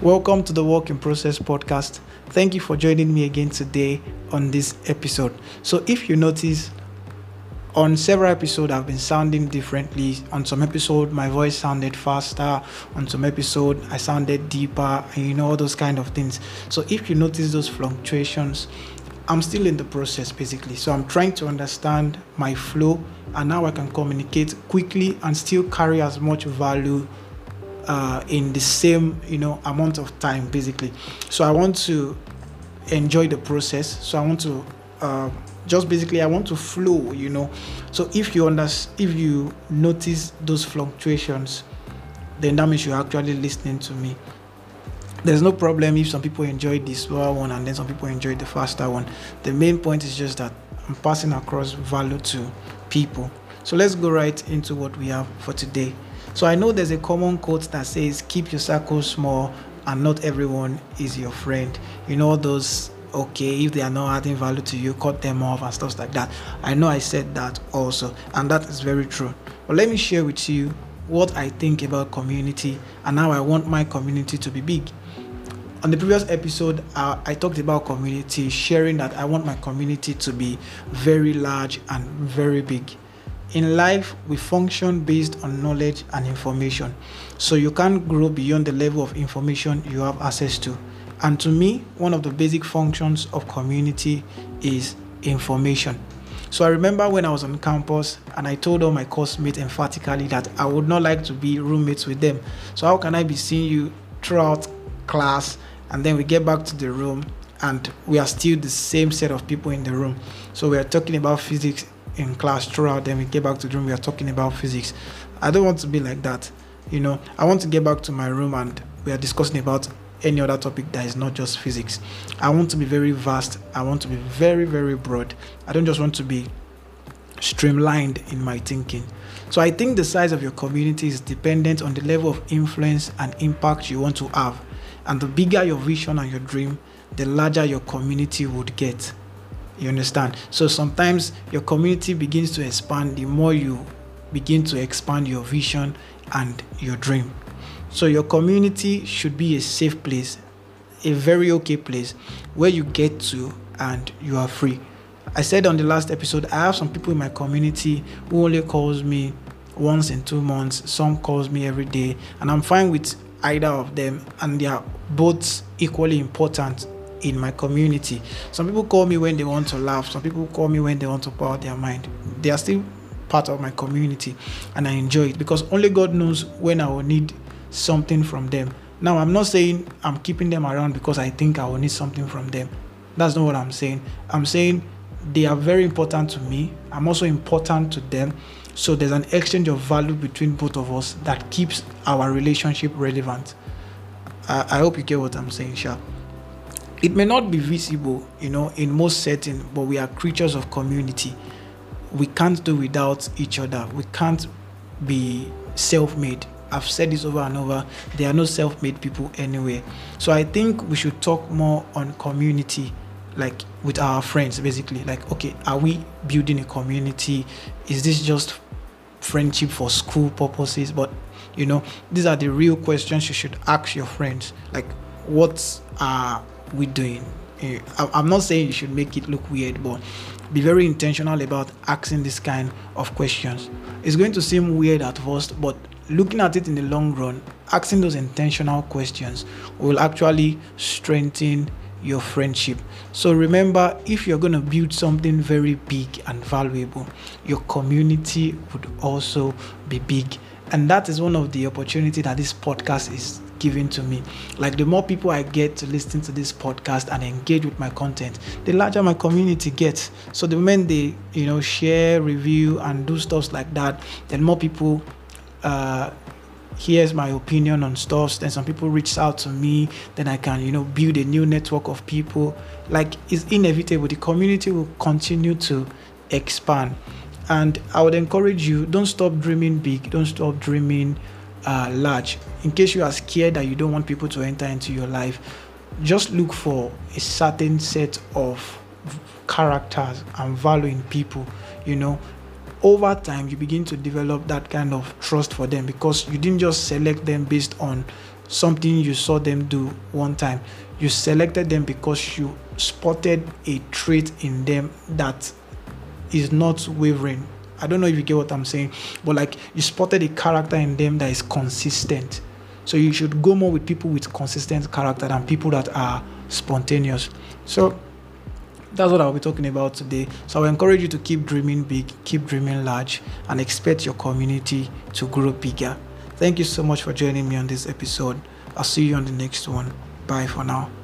Welcome to the Work in Process podcast. Thank you for joining me again today on this episode. So, if you notice, on several episodes I've been sounding differently. On some episode my voice sounded faster. On some episode I sounded deeper, and you know all those kind of things. So if you notice those fluctuations, I'm still in the process basically. So I'm trying to understand my flow and now I can communicate quickly and still carry as much value uh, in the same you know amount of time basically. So I want to enjoy the process. So I want to uh, just basically I want to flow, you know. So if you understand, if you notice those fluctuations, then that means you're actually listening to me. There's no problem if some people enjoy the slower one and then some people enjoy the faster one. The main point is just that I'm passing across value to people. So let's go right into what we have for today. So I know there's a common quote that says, Keep your circle small and not everyone is your friend. You know, those okay if they are not adding value to you cut them off and stuff like that. I know i said that also and that is very true. But let me share with you what i think about community and how i want my community to be big. On the previous episode uh, i talked about community sharing that i want my community to be very large and very big in life we function based on knowledge and information so you can't grow beyond the level of information you have access to and to me, one of the basic functions of community is information. So I remember when I was on campus and I told all my course mates emphatically that I would not like to be roommates with them. So how can I be seeing you throughout class and then we get back to the room and we are still the same set of people in the room. So we are talking about physics in class throughout, then we get back to the room, we are talking about physics. I don't want to be like that. You know, I want to get back to my room and we are discussing about any other topic that is not just physics. I want to be very vast. I want to be very, very broad. I don't just want to be streamlined in my thinking. So I think the size of your community is dependent on the level of influence and impact you want to have. And the bigger your vision and your dream, the larger your community would get. You understand? So sometimes your community begins to expand the more you begin to expand your vision and your dream. So your community should be a safe place, a very okay place where you get to and you are free. I said on the last episode, I have some people in my community who only calls me once in two months. Some calls me every day, and I'm fine with either of them, and they are both equally important in my community. Some people call me when they want to laugh. Some people call me when they want to pour out their mind. They are still part of my community, and I enjoy it because only God knows when I will need something from them. Now, I'm not saying I'm keeping them around because I think I will need something from them. That's not what I'm saying. I'm saying they are very important to me. I'm also important to them. So there's an exchange of value between both of us that keeps our relationship relevant. I, I hope you get what I'm saying, Sha. It may not be visible, you know, in most settings, but we are creatures of community. We can't do without each other. We can't be self-made I've said this over and over. There are no self made people anywhere. So I think we should talk more on community, like with our friends, basically. Like, okay, are we building a community? Is this just friendship for school purposes? But, you know, these are the real questions you should ask your friends. Like, what are we doing? Eh, I'm not saying you should make it look weird, but be very intentional about asking this kind of questions. It's going to seem weird at first, but looking at it in the long run, asking those intentional questions will actually strengthen your friendship. So remember, if you're going to build something very big and valuable, your community would also be big. And that is one of the opportunity that this podcast is giving to me. Like the more people I get to listen to this podcast and engage with my content, the larger my community gets. So the moment they, you know, share, review, and do stuff like that, then more people uh, hears my opinion on stuff. Then some people reach out to me. Then i can you know build a new network of people. Like it's inevitable. The community will continue to expand. And i would encourage you don't stop dreaming big. Don't stop dreaming uh, large in case you are scared that you don't want people to enter into your life just look for a certain set of characters and value in people you know over time you begin to develop that kind of trust for them because you didn't just select them based on something you saw them do one time. You selected them because you spotted a trait in them that is not wavering. I don't know if you get what I'm saying, but like you spotted a character in them that is consistent. So you should go more with people with consistent character than people that are spontaneous. So that's what I'll be talking about today. So I encourage you to keep dreaming big, keep dreaming large, and expect your community to grow bigger. Thank you so much for joining me on this episode. I'll see you on the next one. Bye for now.